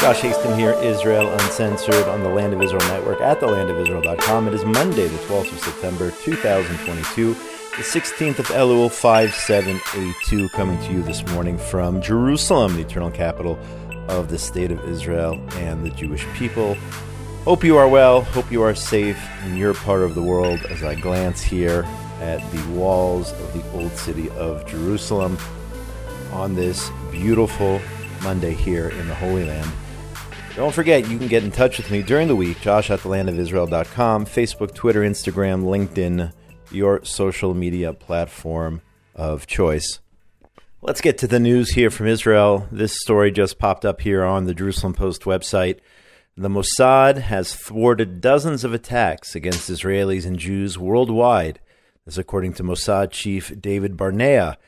Josh Hasten here, Israel Uncensored on the Land of Israel Network at thelandofisrael.com. It is Monday, the 12th of September, 2022, the 16th of Elul 5782, coming to you this morning from Jerusalem, the eternal capital of the state of Israel and the Jewish people. Hope you are well, hope you are safe in your part of the world as I glance here at the walls of the old city of Jerusalem on this beautiful Monday here in the Holy Land. Don't forget, you can get in touch with me during the week, josh at thelandofisrael.com, Facebook, Twitter, Instagram, LinkedIn, your social media platform of choice. Let's get to the news here from Israel. This story just popped up here on the Jerusalem Post website. The Mossad has thwarted dozens of attacks against Israelis and Jews worldwide. This, according to Mossad chief David Barnea.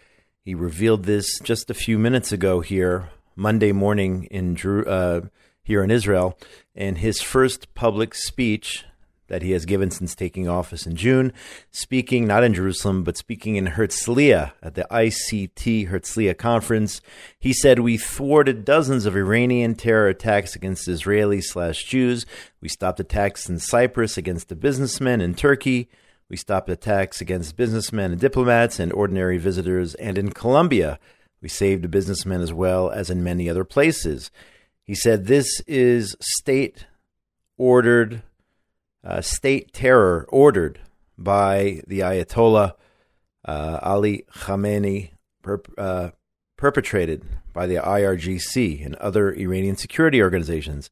He revealed this just a few minutes ago here, Monday morning in uh, here in Israel, in his first public speech that he has given since taking office in June, speaking not in Jerusalem, but speaking in Herzliya at the ICT Herzliya conference. He said, We thwarted dozens of Iranian terror attacks against Israelis slash Jews. We stopped attacks in Cyprus against the businessmen in Turkey. We stopped attacks against businessmen and diplomats and ordinary visitors. And in Colombia, we saved businessmen as well as in many other places. He said this is state ordered, uh, state terror ordered by the Ayatollah uh, Ali Khamenei, perp- uh, perpetrated by the IRGC and other Iranian security organizations.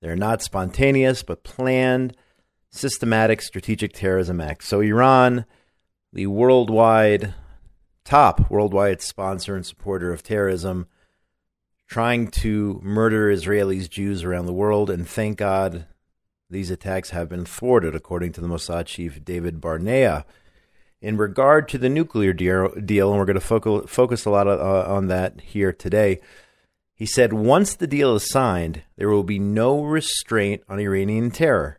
They're not spontaneous, but planned, systematic, strategic terrorism acts. So, Iran, the worldwide, top worldwide sponsor and supporter of terrorism, trying to murder Israelis, Jews around the world, and thank God these attacks have been thwarted, according to the Mossad chief David Barnea. In regard to the nuclear deal, and we're going to focus, a lot on that here today, he said once the deal is signed, there will be no restraint on Iranian terror,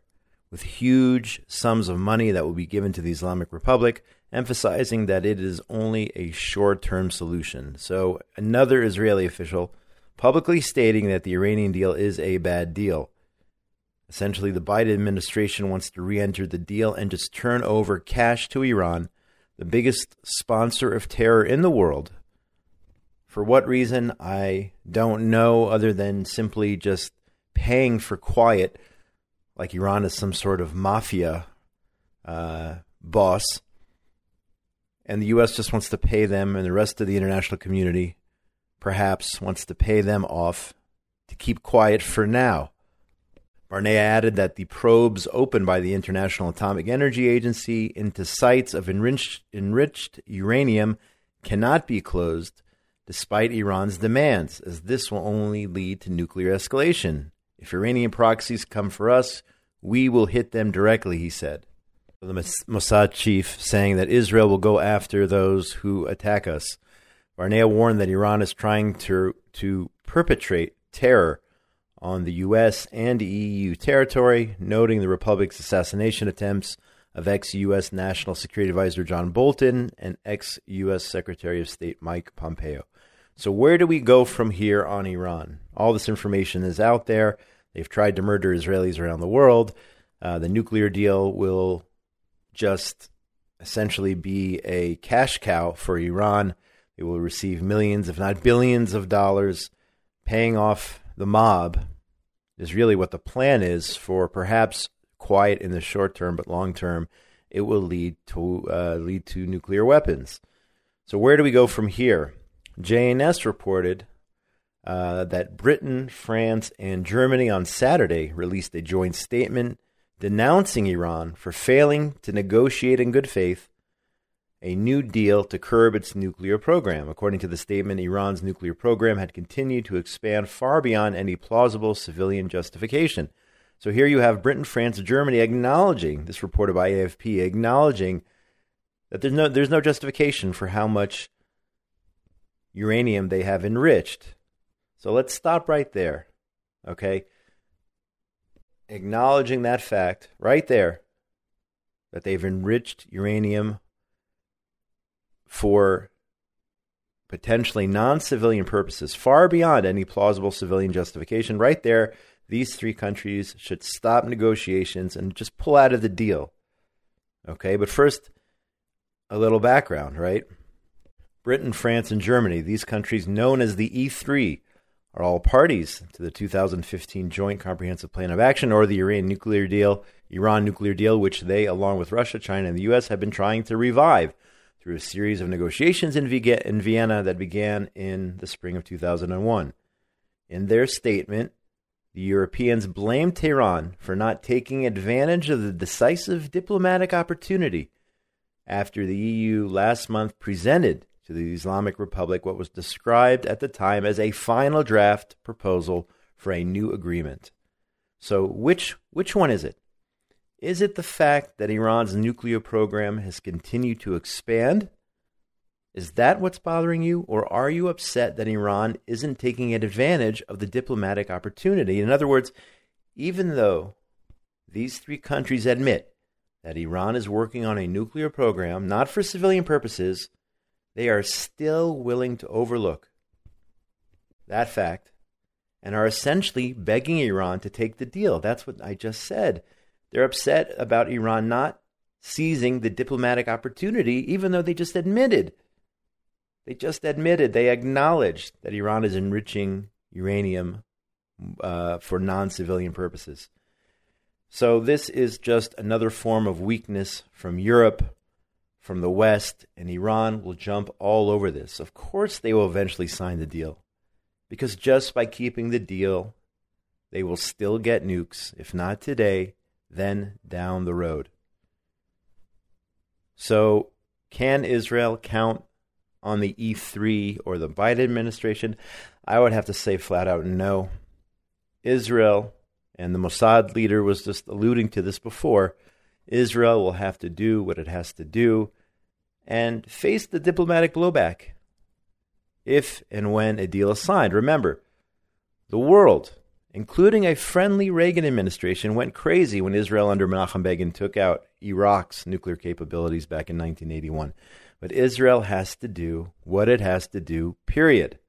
with huge sums of money that will be given to the Islamic Republic, emphasizing that it is only a short term solution. So, another Israeli official publicly stating that the Iranian deal is a bad deal. Essentially, the Biden administration wants to re enter the deal and just turn over cash to Iran, the biggest sponsor of terror in the world. For what reason, I don't know, other than simply just paying for quiet, like Iran is some sort of mafia uh, boss. And the U.S. just wants to pay them and the rest of the international community perhaps wants to pay them off to keep quiet for now. Barnea added that the probes opened by the International Atomic Energy Agency into sites of enriched, enriched uranium cannot be closed despite Iran's demands, as this will only lead to nuclear escalation. If Iranian proxies come for us, we will hit them directly, he said. The Mossad chief saying that Israel will go after those who attack us. Barnea warned that Iran is trying to, to perpetrate terror on the U.S. and EU territory, noting the Republic's assassination attempts of ex U.S. National Security Advisor John Bolton and ex U.S. Secretary of State Mike Pompeo. So, where do we go from here on Iran? All this information is out there. They've tried to murder Israelis around the world. Uh, the nuclear deal will just essentially be a cash cow for Iran. It will receive millions, if not billions, of dollars paying off the mob, is really what the plan is for perhaps quiet in the short term, but long term, it will lead to uh, lead to nuclear weapons. So where do we go from here? JNS reported uh, that Britain, France, and Germany on Saturday released a joint statement denouncing Iran for failing to negotiate in good faith a new deal to curb its nuclear program. According to the statement, Iran's nuclear program had continued to expand far beyond any plausible civilian justification. So here you have Britain, France, Germany acknowledging this reported by AFP, acknowledging that there's no there's no justification for how much uranium they have enriched. So let's stop right there. Okay? Acknowledging that fact right there that they've enriched uranium for potentially non civilian purposes, far beyond any plausible civilian justification. Right there, these three countries should stop negotiations and just pull out of the deal. Okay, but first, a little background, right? Britain, France, and Germany, these countries known as the E3, are all parties to the 2015 Joint Comprehensive Plan of Action or the Iran nuclear deal, Iran nuclear deal, which they, along with Russia, China, and the U.S., have been trying to revive through a series of negotiations in, in Vienna that began in the spring of 2001. In their statement, the Europeans blamed Tehran for not taking advantage of the decisive diplomatic opportunity after the EU last month presented to the Islamic Republic what was described at the time as a final draft proposal for a new agreement. So, which, which one is it? Is it the fact that Iran's nuclear program has continued to expand? Is that what's bothering you? Or are you upset that Iran isn't taking advantage of the diplomatic opportunity? In other words, even though these three countries admit that Iran is working on a nuclear program, not for civilian purposes, they are still willing to overlook that fact and are essentially begging Iran to take the deal. That's what I just said. They're upset about Iran not seizing the diplomatic opportunity, even though they just admitted. They just admitted, they acknowledged that Iran is enriching uranium uh, for non civilian purposes. So, this is just another form of weakness from Europe from the West, and Iran will jump all over this. Of course, they will eventually sign the deal, because just by keeping the deal, they will still get nukes, if not today, then down the road. So, can Israel count on the E3 or the Biden administration? I would have to say flat out no. Israel, and the Mossad leader was just alluding to this before, Israel will have to do what it has to do and face the diplomatic blowback if and when a deal is signed. Remember, the world, including a friendly Reagan administration, went crazy when Israel under Menachem Begin took out Iraq's nuclear capabilities back in 1981. But Israel has to do what it has to do, period.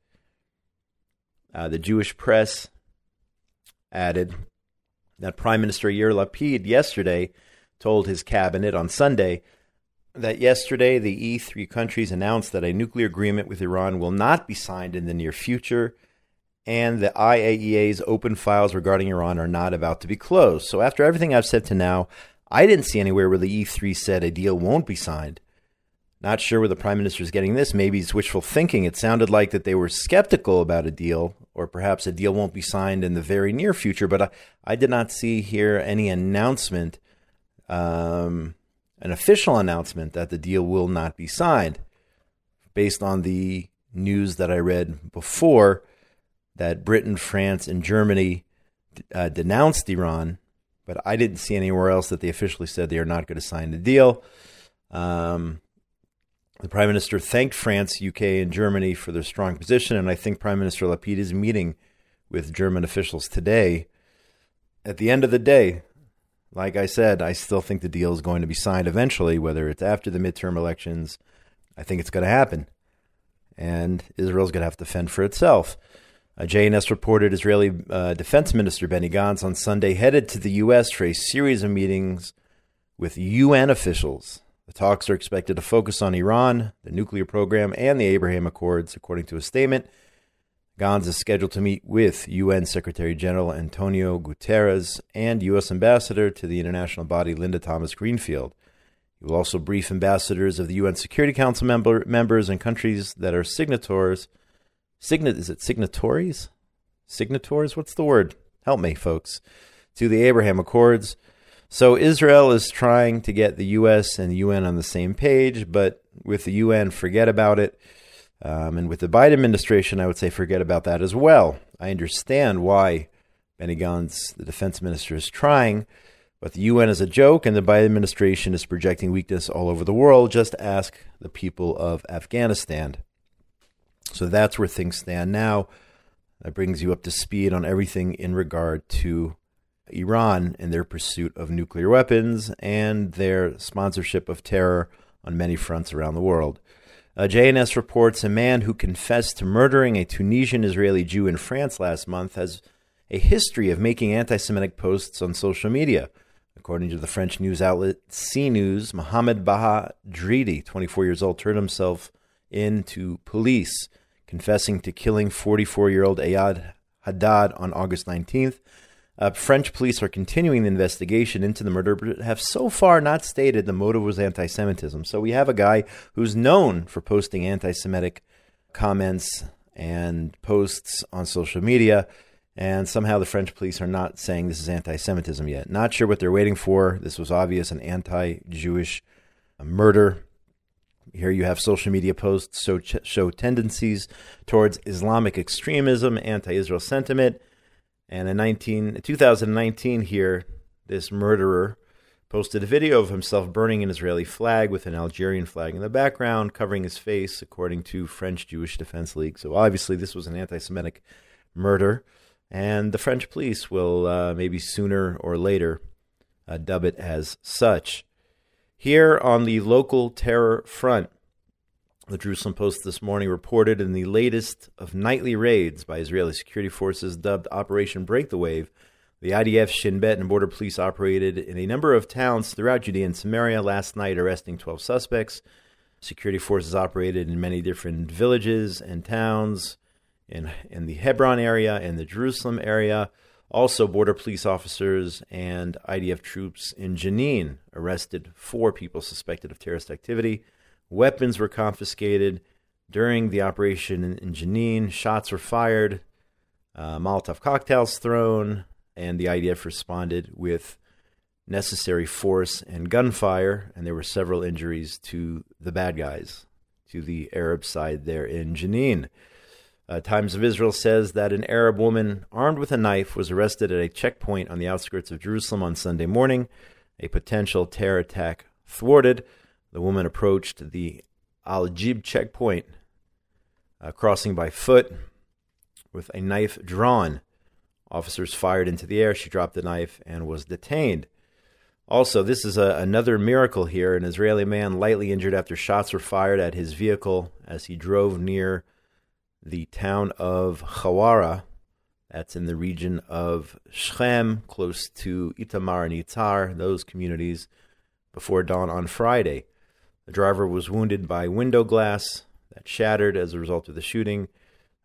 Uh, the Jewish press added that Prime Minister Yair Lapid yesterday told his cabinet on Sunday that yesterday the E3 countries announced that a nuclear agreement with Iran will not be signed in the near future, and the IAEA's open files regarding Iran are not about to be closed. So, after everything I've said to now, I didn't see anywhere where the E3 said a deal won't be signed. Not sure where the prime minister is getting this. Maybe it's wishful thinking. It sounded like that they were skeptical about a deal, or perhaps a deal won't be signed in the very near future. But I, I did not see here any announcement um, an official announcement that the deal will not be signed, based on the news that I read before that Britain, France, and Germany uh, denounced Iran, but I didn't see anywhere else that they officially said they are not going to sign the deal. Um, the Prime Minister thanked France, UK, and Germany for their strong position, and I think Prime Minister Lapid is meeting with German officials today. At the end of the day, like I said, I still think the deal is going to be signed eventually, whether it's after the midterm elections. I think it's going to happen. And Israel's going to have to fend for itself. JNS reported Israeli uh, Defense Minister Benny Gantz on Sunday headed to the U.S. for a series of meetings with UN officials. The talks are expected to focus on Iran, the nuclear program, and the Abraham Accords, according to a statement. Gantz is scheduled to meet with UN Secretary General Antonio Guterres and U.S. Ambassador to the international body Linda Thomas Greenfield. He will also brief ambassadors of the UN Security Council member, members and countries that are signatories. Signa, is it signatories? Signatories? What's the word? Help me, folks. To the Abraham Accords. So Israel is trying to get the U.S. and the UN on the same page, but with the UN, forget about it. Um, and with the Biden administration, I would say forget about that as well. I understand why Benny Gantz, the defense minister, is trying, but the UN is a joke, and the Biden administration is projecting weakness all over the world. Just ask the people of Afghanistan. So that's where things stand now. That brings you up to speed on everything in regard to Iran and their pursuit of nuclear weapons and their sponsorship of terror on many fronts around the world. Uh, JNS reports a man who confessed to murdering a Tunisian Israeli Jew in France last month has a history of making anti Semitic posts on social media. According to the French news outlet CNews, Mohamed Baha Dridi, 24 years old, turned himself in to police, confessing to killing 44 year old Eyal Haddad on August 19th. Uh, French police are continuing the investigation into the murder, but have so far not stated the motive was anti Semitism. So we have a guy who's known for posting anti Semitic comments and posts on social media, and somehow the French police are not saying this is anti Semitism yet. Not sure what they're waiting for. This was obvious an anti Jewish murder. Here you have social media posts show, show tendencies towards Islamic extremism, anti Israel sentiment and in 19, 2019, here, this murderer posted a video of himself burning an Israeli flag with an Algerian flag in the background, covering his face, according to French Jewish Defense League. So obviously, this was an anti Semitic murder, and the French police will uh, maybe sooner or later uh, dub it as such. Here on the local terror front, the Jerusalem Post this morning reported in the latest of nightly raids by Israeli security forces dubbed Operation Break the Wave, the IDF, Shin Bet, and Border Police operated in a number of towns throughout Judea and Samaria last night, arresting 12 suspects. Security forces operated in many different villages and towns in, in the Hebron area and the Jerusalem area. Also, border police officers and IDF troops in Jenin arrested four people suspected of terrorist activity. Weapons were confiscated during the operation in, in Jenin. Shots were fired, uh, Molotov cocktails thrown, and the IDF responded with necessary force and gunfire. And there were several injuries to the bad guys, to the Arab side there in Jenin. Uh, Times of Israel says that an Arab woman armed with a knife was arrested at a checkpoint on the outskirts of Jerusalem on Sunday morning. A potential terror attack thwarted. The woman approached the Al Jib checkpoint, uh, crossing by foot with a knife drawn. Officers fired into the air. She dropped the knife and was detained. Also, this is a, another miracle here. An Israeli man lightly injured after shots were fired at his vehicle as he drove near the town of Hawara. That's in the region of Shechem, close to Itamar and Yitzhar, those communities, before dawn on Friday. The driver was wounded by window glass that shattered as a result of the shooting.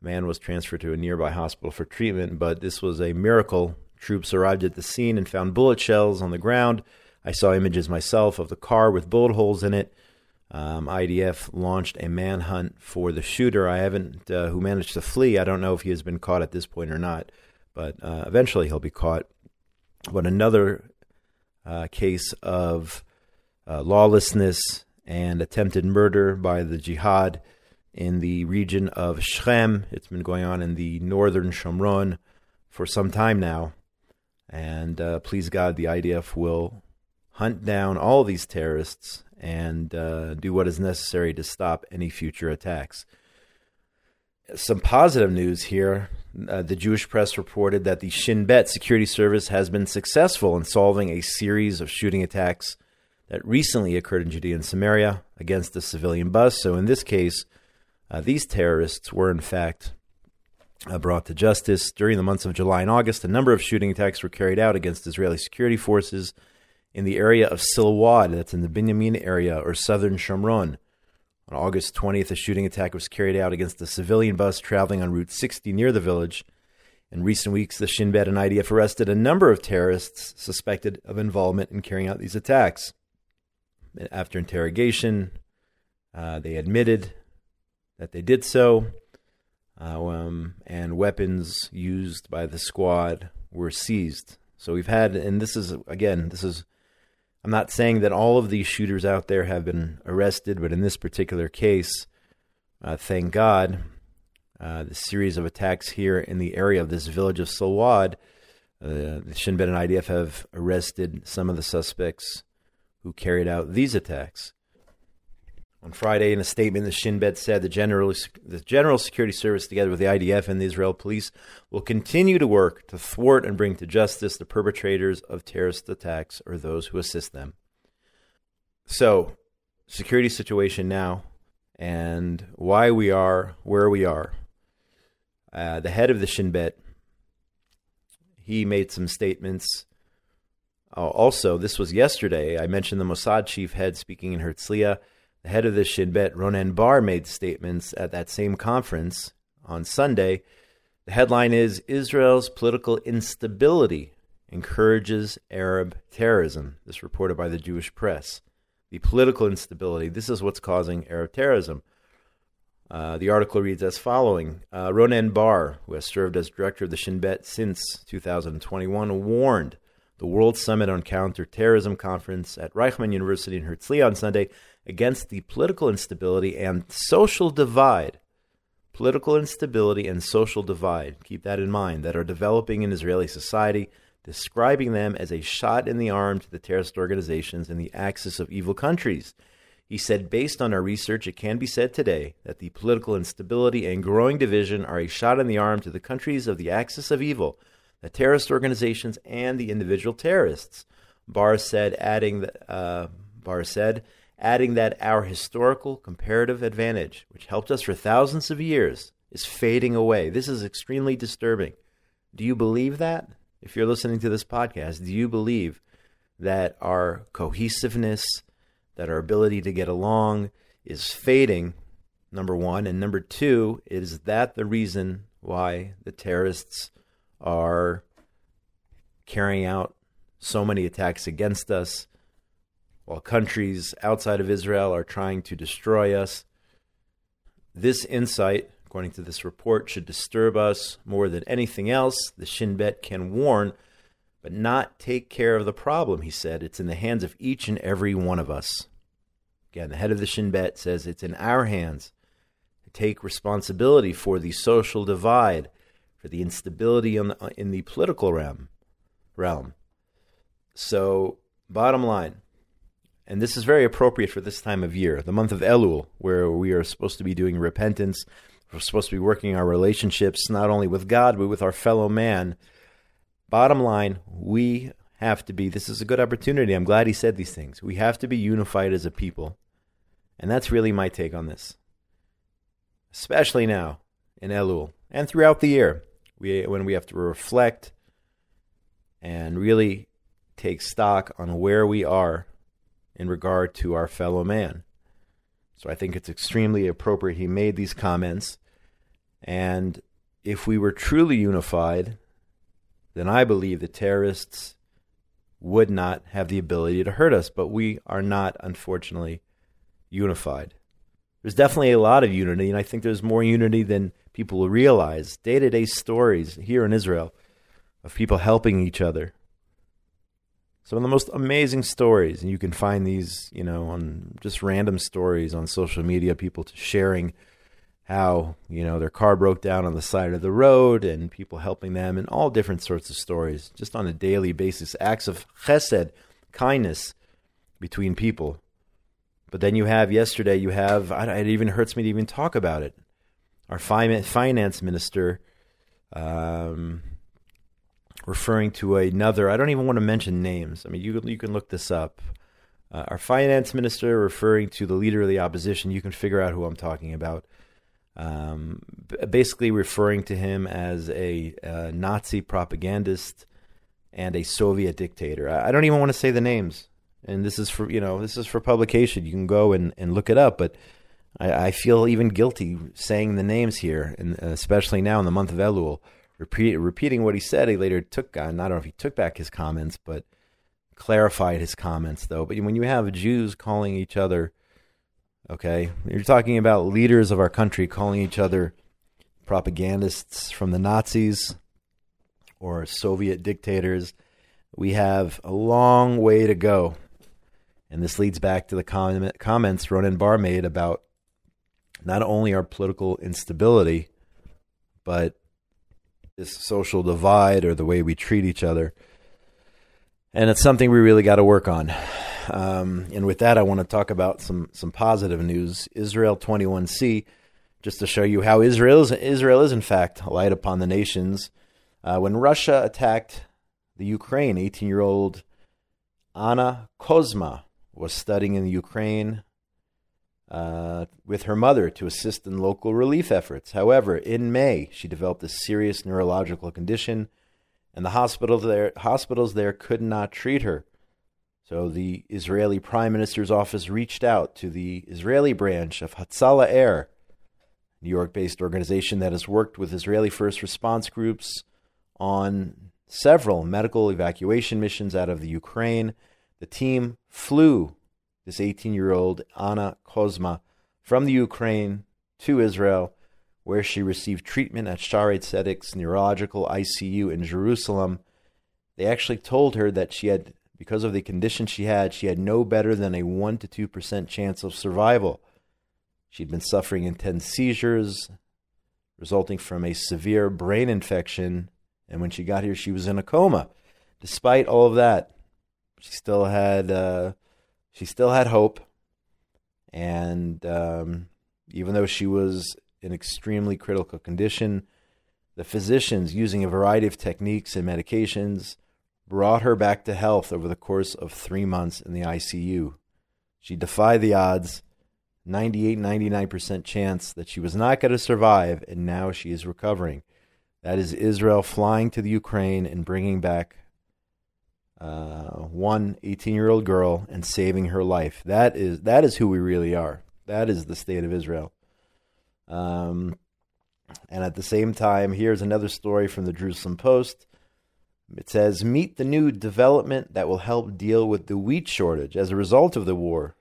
The man was transferred to a nearby hospital for treatment, but this was a miracle. Troops arrived at the scene and found bullet shells on the ground. I saw images myself of the car with bullet holes in it. Um, IDF launched a manhunt for the shooter. I haven't, uh, who managed to flee. I don't know if he has been caught at this point or not, but uh, eventually he'll be caught. But another uh, case of uh, lawlessness and attempted murder by the jihad in the region of Shechem. It's been going on in the northern Shomron for some time now. And uh, please God, the IDF will hunt down all these terrorists and uh, do what is necessary to stop any future attacks. Some positive news here. Uh, the Jewish press reported that the Shin Bet security service has been successful in solving a series of shooting attacks that recently occurred in Judea and Samaria against a civilian bus. So in this case, uh, these terrorists were in fact uh, brought to justice. During the months of July and August, a number of shooting attacks were carried out against Israeli security forces in the area of Silwad, that's in the Binyamin area or southern Shomron. On August 20th, a shooting attack was carried out against a civilian bus traveling on Route 60 near the village. In recent weeks, the Shin Bet and IDF arrested a number of terrorists suspected of involvement in carrying out these attacks. After interrogation, uh, they admitted that they did so, uh, um, and weapons used by the squad were seized. So we've had, and this is, again, this is, I'm not saying that all of these shooters out there have been arrested, but in this particular case, uh, thank God, uh, the series of attacks here in the area of this village of Silwad, uh, the Shin Bet and IDF have arrested some of the suspects who carried out these attacks. On Friday, in a statement, the Shin Bet said the General, the General Security Service, together with the IDF and the Israel police, will continue to work to thwart and bring to justice the perpetrators of terrorist attacks or those who assist them. So, security situation now and why we are where we are. Uh, the head of the Shin Bet, he made some statements. Uh, also, this was yesterday. I mentioned the Mossad chief head speaking in Herzliya. The head of the Shin Bet, Ronen Bar, made statements at that same conference on Sunday. The headline is Israel's political instability encourages Arab terrorism. This reported by the Jewish press. The political instability. This is what's causing Arab terrorism. Uh, the article reads as following uh, Ronen Bar, who has served as director of the Shin Bet since 2021, warned the World Summit on Counterterrorism conference at Reichman University in Herzliya on Sunday against the political instability and social divide. Political instability and social divide, keep that in mind, that are developing in Israeli society describing them as a shot in the arm to the terrorist organizations and the axis of evil countries. He said, based on our research, it can be said today that the political instability and growing division are a shot in the arm to the countries of the axis of evil, the terrorist organizations, and the individual terrorists. Bar said, adding that, uh, Bar said, adding that our historical comparative advantage, which helped us for thousands of years, is fading away. This is extremely disturbing. Do you believe that? if you're listening to this podcast, do you believe that our cohesiveness, that our ability to get along is fading? Number one. And number two, is that the reason why the terrorists are carrying out so many attacks against us while countries outside of Israel are trying to destroy us? This insight according to this report, should disturb us more than anything else. The Shin Bet can warn, but not take care of the problem, he said. It's in the hands of each and every one of us. Again, the head of the Shin Bet says it's in our hands to take responsibility for the social divide, for the instability in the, in the political realm. realm. So, bottom line, and this is very appropriate for this time of year, the month of Elul, where we are supposed to be doing repentance we're supposed to be working our relationships not only with God, but with our fellow man. Bottom line, we have to be, this is a good opportunity. I'm glad he said these things. We have to be unified as a people. And that's really my take on this. Especially now in Elul and throughout the year, we, when we have to reflect and really take stock on where we are in regard to our fellow man. So I think it's extremely appropriate he made these comments. And if we were truly unified, then I believe the terrorists would not have the ability to hurt us. But we are not, unfortunately, unified. There's definitely a lot of unity, and I think there's more unity than people realize. Day to day stories here in Israel of people helping each other, some of the most amazing stories and you can find these you know on just random stories on social media people sharing how you know their car broke down on the side of the road and people helping them and all different sorts of stories just on a daily basis. Acts of chesed kindness between people. But then you have yesterday you have it even hurts me to even talk about it. Our finance minister um, referring to another. I don't even want to mention names. I mean, you you can look this up. Uh, our finance minister referring to the leader of the opposition. You can figure out who I'm talking about. Um, basically, referring to him as a, a, Nazi propagandist and a Soviet dictator. I, I don't even want to say the names. And this is for you know this is for publication. You can go and, and look it up, but. I, I feel even guilty saying the names here, and especially now in the month of Elul repeat, repeating what he said. He later took, uh, I don't know if he took back his comments, but clarified his comments, though. But when you have Jews calling each other, okay, you're talking about leaders of our country calling each other propagandists from the Nazis or Soviet dictators. We have a long way to go. And this leads back to the comment, comments Ronen Bar made about not only our political instability, but this social divide or the way we treat each other. And it's something we really got to work on. Um, and with that, I want to talk about some some positive news. Israel 21C, just to show you how Israel is, Israel is in fact a light upon the nations. Uh, when Russia attacked the Ukraine, 18 year old Anna Kozma was studying in the Ukraine uh, with her mother to assist in local relief efforts. However, in May, she developed a serious neurological condition, and the hospital there, hospitals there could not treat her. So the Israeli Prime Minister's office reached out to the Israeli branch of Hatzalah Air, New York based organization that has worked with Israeli first response groups on several medical evacuation missions out of the Ukraine. The team flew this 18 year old Anna Kozma from the Ukraine to Israel, where she received treatment at Shaare Zedek's neurological ICU in Jerusalem. They actually told her that she had, because of the condition she had, she had no better than a 1 to 2% chance of survival. She'd been suffering intense seizures resulting from a severe brain infection, and when she got here, she was in a coma. Despite all of that, she still had uh, she still had hope, and um, even though she was in extremely critical condition, the physicians, using a variety of techniques and medications, brought her back to health over the course of three months in the ICU. She defied the odds 98 99% chance that she was not going to survive, and now she is recovering. That is Israel flying to the Ukraine and bringing back uh, one 18 year old girl and saving her life. That is that is who we really are. That is the state of Israel. Um, and at the same time, here's another story from the Jerusalem Post. It says, Meet the new development that will help deal with the wheat shortage as a result of the war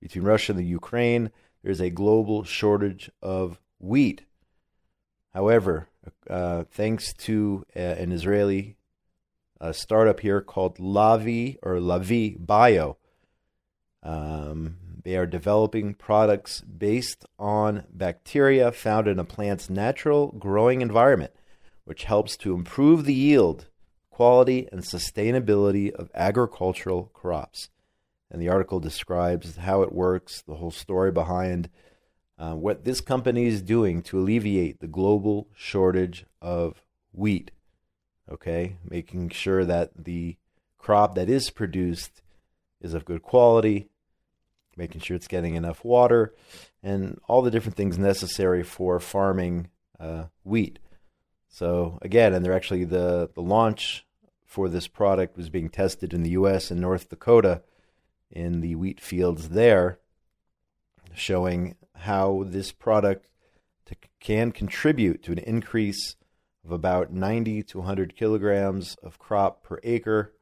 between Russia and the Ukraine. There's a global shortage of wheat. However, uh, thanks to uh, an Israeli a startup here called Lavie or Lavie Bio. Um, they are developing products based on bacteria found in a plant's natural growing environment, which helps to improve the yield, quality, and sustainability of agricultural crops. And the article describes how it works, the whole story behind uh, what this company is doing to alleviate the global shortage of wheat okay? Making sure that the crop that is produced is of good quality, making sure it's getting enough water, and all the different things necessary for farming uh, wheat. So again, and they're actually the the launch for this product was being tested in the U.S. and North Dakota in the wheat fields there, showing how this product to, can contribute to an increase of about 90 to 100 kilograms of crop per acre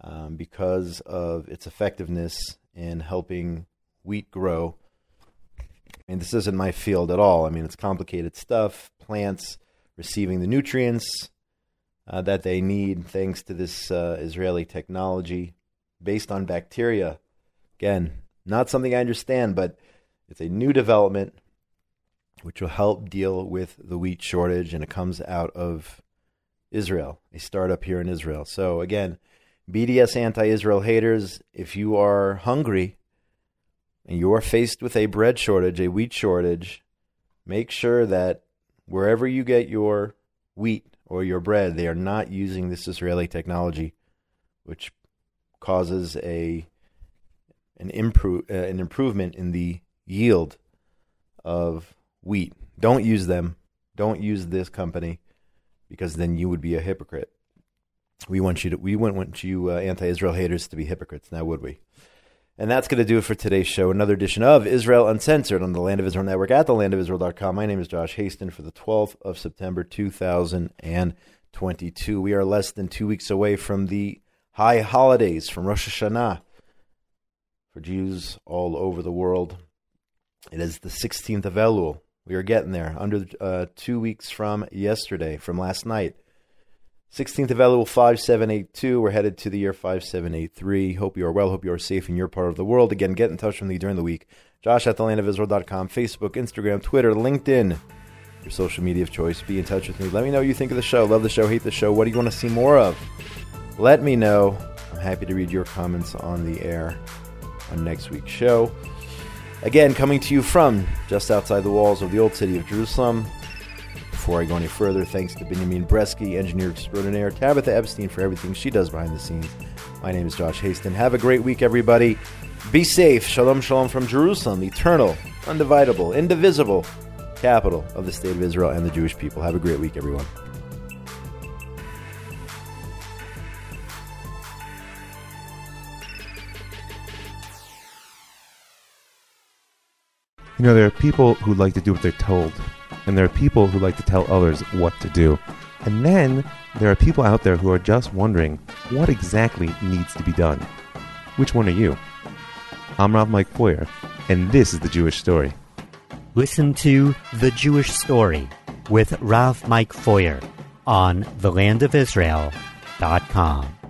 um, because of its effectiveness in helping wheat grow. And this isn't my field at all. I mean, it's complicated stuff. Plants receiving the nutrients uh, that they need thanks to this uh, Israeli technology based on bacteria. Again, not something I understand, but it's a new development which will help deal with the wheat shortage, and it comes out of Israel, a startup here in Israel. So, again, BDS anti Israel haters, if you are hungry and you are faced with a bread shortage, a wheat shortage, make sure that wherever you get your wheat or your bread, they are not using this Israeli technology, which causes a an improve uh, an improvement in the yield of wheat. Don't use them. Don't use this company because then you would be a hypocrite. We want you to. We wouldn't want you uh, anti-Israel haters to be hypocrites. Now, would we? And that's going to do it for today's show. Another edition of Israel Uncensored on the Land of Israel Network at thelandofisrael.com. My name is Josh Hasten for the 12th of September 2022. We are less than two weeks away from the high holidays, from Rosh Hashanah for Jews all over the world. It is the 16th of Elul, we are getting there. Under uh, two weeks from yesterday, from last night. 16th of Elul 5782. We're headed to the year 5783. Hope you are well. Hope you are safe in your part of the world. Again, get in touch with me during the week. Josh at thelandofisrael.com, Facebook, Instagram, Twitter, LinkedIn. Your social media of choice. Be in touch with me. Let me know what you think of the show. Love the show, hate the show. What do you want to see more of? Let me know. I'm happy to read your comments on the air on next week's show. Again, coming to you from just outside the walls of the old city of Jerusalem, before I go any further, thanks to Benjamin Bresky, engineer extraordinaire, Tabitha Epstein for everything she does behind the scenes. My name is Josh Hasten. Have a great week, everybody. Be safe. Shalom, shalom from Jerusalem, eternal, undividable, indivisible capital of the state of Israel and the Jewish people. Have a great week, everyone. You know, there are people who like to do what they're told, and there are people who like to tell others what to do. And then there are people out there who are just wondering what exactly needs to be done. Which one are you? I'm Rav Mike Feuer, and this is the Jewish story. Listen to The Jewish Story with Rav Mike Feuer on thelandofisrael.com.